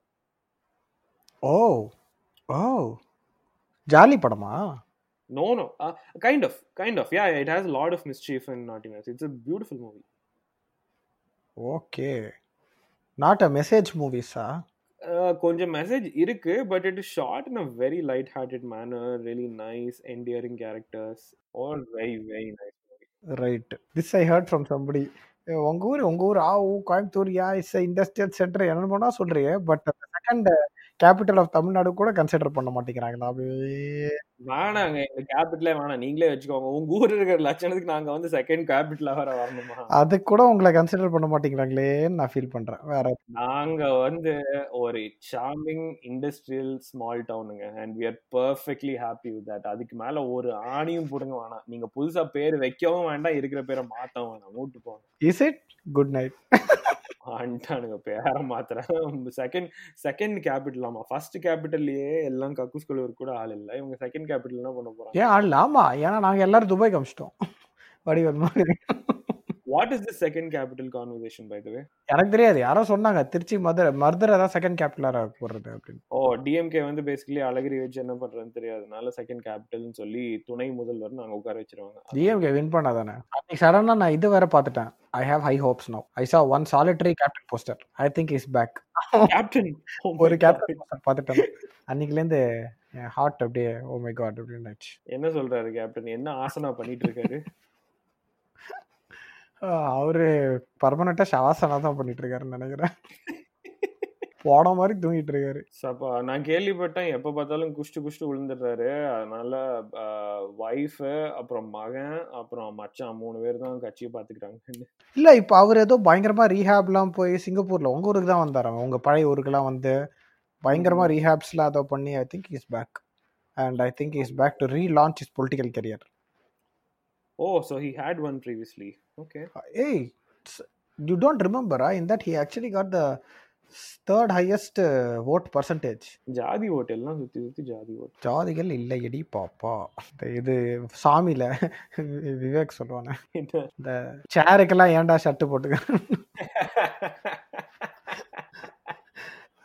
ஓ ஓ ஜாலி படமா uh, kind of kind of yeah it has a lot of mischief and naughtiness it's a beautiful movie okay. Not a message மூவிஸா கொஞ்சம் message இருக்கு but it is shot in a very light hearted manner really nice endearing characters all very very nice right this I heard from somebody உங்க ஊர் உங்க ஊர்? ஆ Coimbatore yeah is industrial centre என்னமோனா சொல்றீங்க but second capital of Tamil Nadu கூட consider பண்ண மாட்டேங்கிறாங்களா? அப்படியே வேணாங்க எங்க கேபிட்டலே வேணாம் நீங்களே வச்சுக்கோங்க. உங்க ஊர் இருக்கிற லட்சணத்துக்கு நாங்க வந்து செகண்ட் கேபிட்டலா வர வரணுமா? அது கூட உங்களை கன்சிடர் பண்ண மாட்டேங்கிறாங்களேன்னு நான் ஃபீல் பண்றேன். வேற நாங்க வந்து ஒரு charming industrial small டவுனுங்க and we are perfectly happy with that அதுக்கு மேல ஒரு ஆணியும் போடுங்க வேணாம். நீங்க புதுசா பேர் வைக்கவும் வேண்டாம். இருக்கிற பேரை மாத்தவும் வேணாம். மூட்டு போங்க. இஸ் இட் குட் நைட் ஆண்டானுங்க பேர மாத்திரம் செகண்ட் செகண்ட் கேபிட்டல் ஆமா ஃபர்ஸ்ட் கேபிட்டல்லயே எல்லாம் கக்கூஸ் குழுவர் கூட ஆள் இல்ல. இவங்க செகண்ட் கேபிட்டல் என்ன பண்ண போறாங்க. ஏன் ஆள் ஆமா. ஏன்னா நாங்க எல்லாரும் துபாய் காமிச்சிட்டோம். வடிவல் மாதிரி. What is the second capital conversation by the way எனக்கு தெரியாது. யாரோ சொன்னாங்க. திருச்சி மதுரை மதுரை தான் செகண்ட் கேபிட்டலா போடுறது அப்படின்னு. ஓ டிஎம்கே வந்து பேசிக்கலி அழகிரி வச்சு என்ன பண்றதுன்னு தெரியாதனால செகண்ட் கேபிட்டல்னு சொல்லி துணை முதல்வர் நாங்க உட்கார வச்சிருவாங்க. டிஎம்கே வின் பண்ணாதானே? அன்னைக்கு சடனா நான் இது வேற பார்த்துட்டேன். I have high hopes no I saw one solitary captain poster I think is back captain ஒரு கேப்டன் போஸ்டர் பார்த்துட்டேன். அன்னைக்குலேருந்து என் ஹார்ட் அப்படியே ஓ மை காட் அப்படின்னு என்ன சொல்றாரு கேப்டன் என்ன ஆசனா பண்ணிட்டு இருக்காரு அவரு பர்மனண்டா ஷவாசனா தான் பண்ணிட்டு இருக்காருன்னு நினைக்கிறேன். போன மாதிரி தூங்கிட்டு இருக்காரு சப்பா நான் கேள்விப்பட்டேன் எப்ப பார்த்தாலும் குஷ்டு குஷ்டு விழுந்துடுறாரு. அதனால ஒய்ஃப் அப்புறம் மகன் அப்புறம் மச்சான் மூணு பேர் தான் கட்சியை பாத்துக்கிறாங்க இல்ல இப்ப அவர் ஏதோ பயங்கரமா ரீஹாப்லாம் போய் சிங்கப்பூர்ல உங்க ஊருக்கு தான் வந்தாரு? உங்க பழைய ஊருக்குலாம் வந்து பயங்கரமா ரீஹாப்ஸ்லாம் அதோ பண்ணி I think is back and I think is back to relaunch is political career oh so he had one previously okay ஏய் you don't remember in that he actually got the third highest vote percentage ஜாதி ஓட்டு எல்லாம் சுத்தி சுத்தி ஜாதி ஓட்டு. ஜாதிகள் இல்லை எடி பாப்பா இது சாமியில விவேக் சொல்லுவானே. இந்த சேருக்கெல்லாம் ஏன்டா ஷர்ட் போட்டுக்க?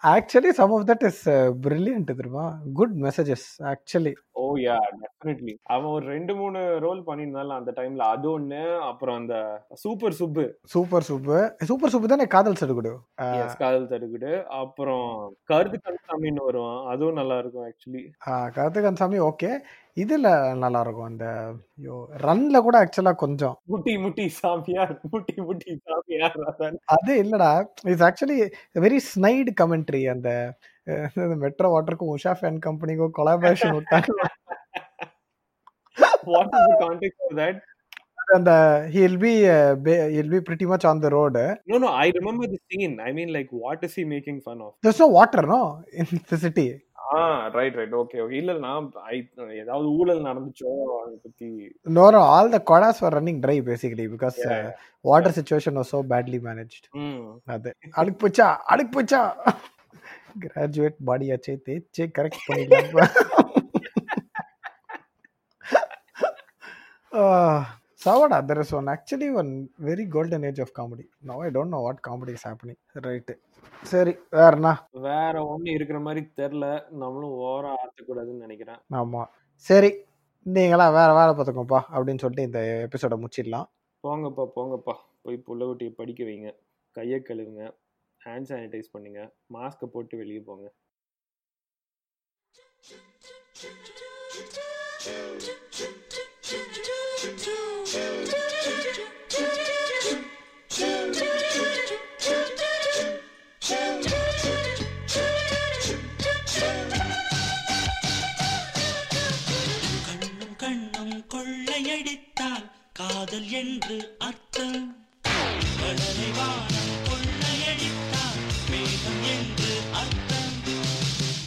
Actually some of that is brilliant தெரியுமா? Good messages actually oh yeah definitely அவன் ஒரு ரெண்டு மூணு ரோல் பண்ணியிருந்தாலும் அந்த டைம்ல அது ஒண்ணு அப்புறம் அந்த சூப்பர் சுப்பு சூப்பர் சூப்பு சூப்பர் சூப்பு தானே காதல் சடுகுடு? Yes, காதல் தடுக்குடு அப்புறம் கருத்து கருத்தாமின்னு வருவான். அதுவும் நல்லா இருக்கும் ஆக்சுவலி கருத்துக்கன் சாமி ஓகே இதுல நல்லா இருக்கும் அந்த ஐயோ ரன்ல கூட ஆக்சுவலா கொஞ்சம். முட்டி முட்டி சாமியார் முட்டி முட்டி சாமியார் அது இல்லடா. It's actually very snide commentary அந்த மெட்ரோ வாட்டருக்கும் உஷா ஃபேன் கம்பெனிக்கும் கொலாபரேஷன் விட்டாங்க. What is the context for that அந்த hill b hill b pretty much on the road no no I remember the scene I mean like what is he making fun of there's no water no? In the city. Ah right right okay okay இல்ல நான் ஏதாவது ஊழல் நடந்துச்சோ அதை பத்தி no no all the kodas were running dry basically because Yeah, uh, water situation was so badly managed ம் அது அழுக்கு போச்சா அழுக்கு போச்சா கிராஜுவேட் பாடி ஆச்சே தேய்ச்சே கரெக்ட் பண்ணிடலாம் சவடா there is one actually one very golden age of comedy no I don't know what comedy is happening right சரி வேறண்ணா வேற ஒண்ணு இருக்கிற மாதிரி தெரியல நம்மளும் ஓவரா ஆத்தக்கூடாதுன்னு நினைக்கிறேன் ஆமா சரி நீங்களாம் வேற வேலை பார்த்துக்கோப்பா அப்படின்னு சொல்லிட்டு இந்த எபிசோட முடிச்சிடலாம் போங்கப்பா போங்கப்பா போய் புள்ளகுட்டியை படிக்க வைங்க கையை கழுவுங்க ஹேண்ட் சானிடைஸ் பண்ணுங்க மாஸ்கை போட்டு வெளியே போங்க கொள்ளையடித்தால் காதல் என்று அர்த்தம். கடலை வானம் கொள்ளையடித்தால் மேகம் என்று அர்த்தம்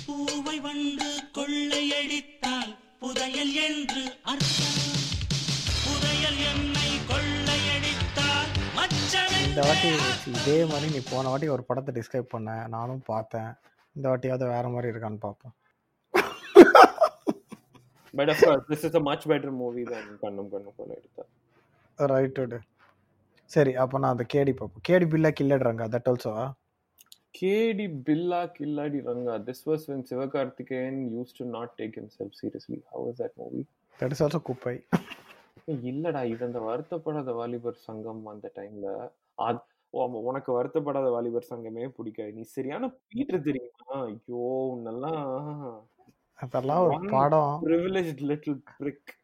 பூவை வந்து கொள்ளையடித்தால் புதையல் என்று அர்த்தம். புதையல் என்னை கொள்ளையடித்தால் மச்சம் இந்த வாட்டி இதே மாதிரி நீ போன வாட்டி ஒரு படத்தை டிஸ்கிரைப் பண்ண நானும் பார்த்தேன். இந்த வாட்டியாவது வேற மாதிரி இருக்கான்னு பார்ப்போம். But of course this is a much better movie தான் கண்ணும் கண்ணும் போல எடுத்தா ரைட்டு சரி அப்போ நான் அந்த கேடி பார்ப்போம். Kedi Billa கில்லடுறாங்க that also Kedi Billa Killadi Ranga. This was when Sivakarthikeyan used to not take himself seriously. How was that movie that is also குப்பை. இல்லடா இது அந்த வருத்தப்படாத வாலிபர் சங்கம் அந்த டைம்ல உனக்கு வருத்தப்படாத வாலிபர் சங்கமே பிடிக்காது. நீ சரியான பீட்டர் தெரியுமா? ஐயோ உன்னெல்லாம் அதெல்லாம் ஒரு படம். privileged little prick.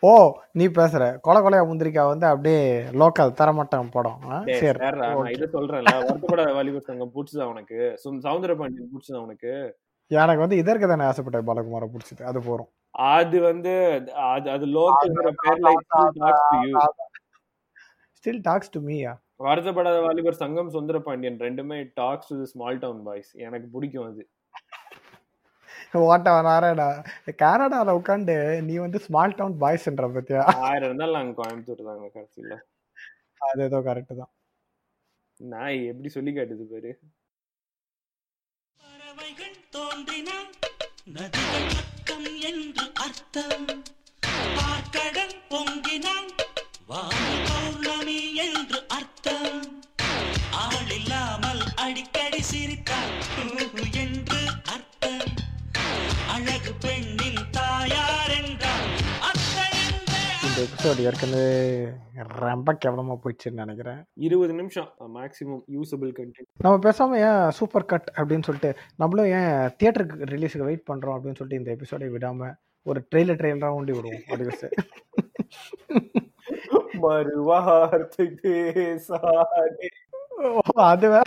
ஓ நீ பேசுற. கொலை கொலையா முந்திரிக்கா வந்து அப்படியே லோக்கல் தரமட்டம் படம். சரி. நான். இதை சொல்றேன்ல. வருத்தப்படாத வாலிபர் சங்கம் பிடிச்சதா உனக்கு? சும்- சௌந்தர பாண்டியன் பிடிச்சதா உனக்கு? எனக்கு வந்து இதற்கு தானே ஆசைப்பட்டேன் பாலகுமார பிடிச்சது அது போறோம். அது வந்து அது அது லோக்கல்ங்கிற பேர்ல. Still talks to மீயா Varuthapadatha Valibar Sangam சுந்தர பாண்டியன் ரெண்டுமே talks to small town boys எனக்கு பிடிக்கும் அது. ஓட்ட வராடா கனடால உட்காந்து நீ வந்து ஸ்மால் டவுன் பாய்ஸ்ன்ற பத்தியா? ஆயிரம் இருந்தாலும் நாங்க கோயம்புத்தூர் தாங்க கடைசியில. அது ஏதோ கரெக்ட் தான். நான் எப்படி சொல்லி காட்டுது பேரு. பறவைகள் தோன்றினால் நதிகள் பக்கம் என்று அர்த்தம். பார்க்கடல் பொங்கினால் வானி பௌர்ணமி என்று அர்த்தம். ஆளில்லாமல் அடிக்கடி சிரித்தால் என்று அழகு பெண்ணின் தாயார் என்றால் இந்த எபிசோடு ஏற்கனவே ரொம்ப கேவலமா போயிடுச்சுன்னு நினைக்கிறேன். இருபது நிமிஷம். மேக்ஸிமம் யூசபிள் கண்டென்ட் நம்ம பேசாம ஏன் சூப்பர் கட் அப்படின்னு சொல்லிட்டு நம்மளும் ஏன் தியேட்டருக்கு ரிலீஸுக்கு வெயிட் பண்றோம் அப்படின்னு சொல்லிட்டு இந்த எபிசோடை விடாம ஒரு ட்ரெயிலர் ட்ரெயிலரா ஊண்டி விடுவோம் அப்படின்னு மறுவார்த்தை பேசாதே. ஓ, அது வேற.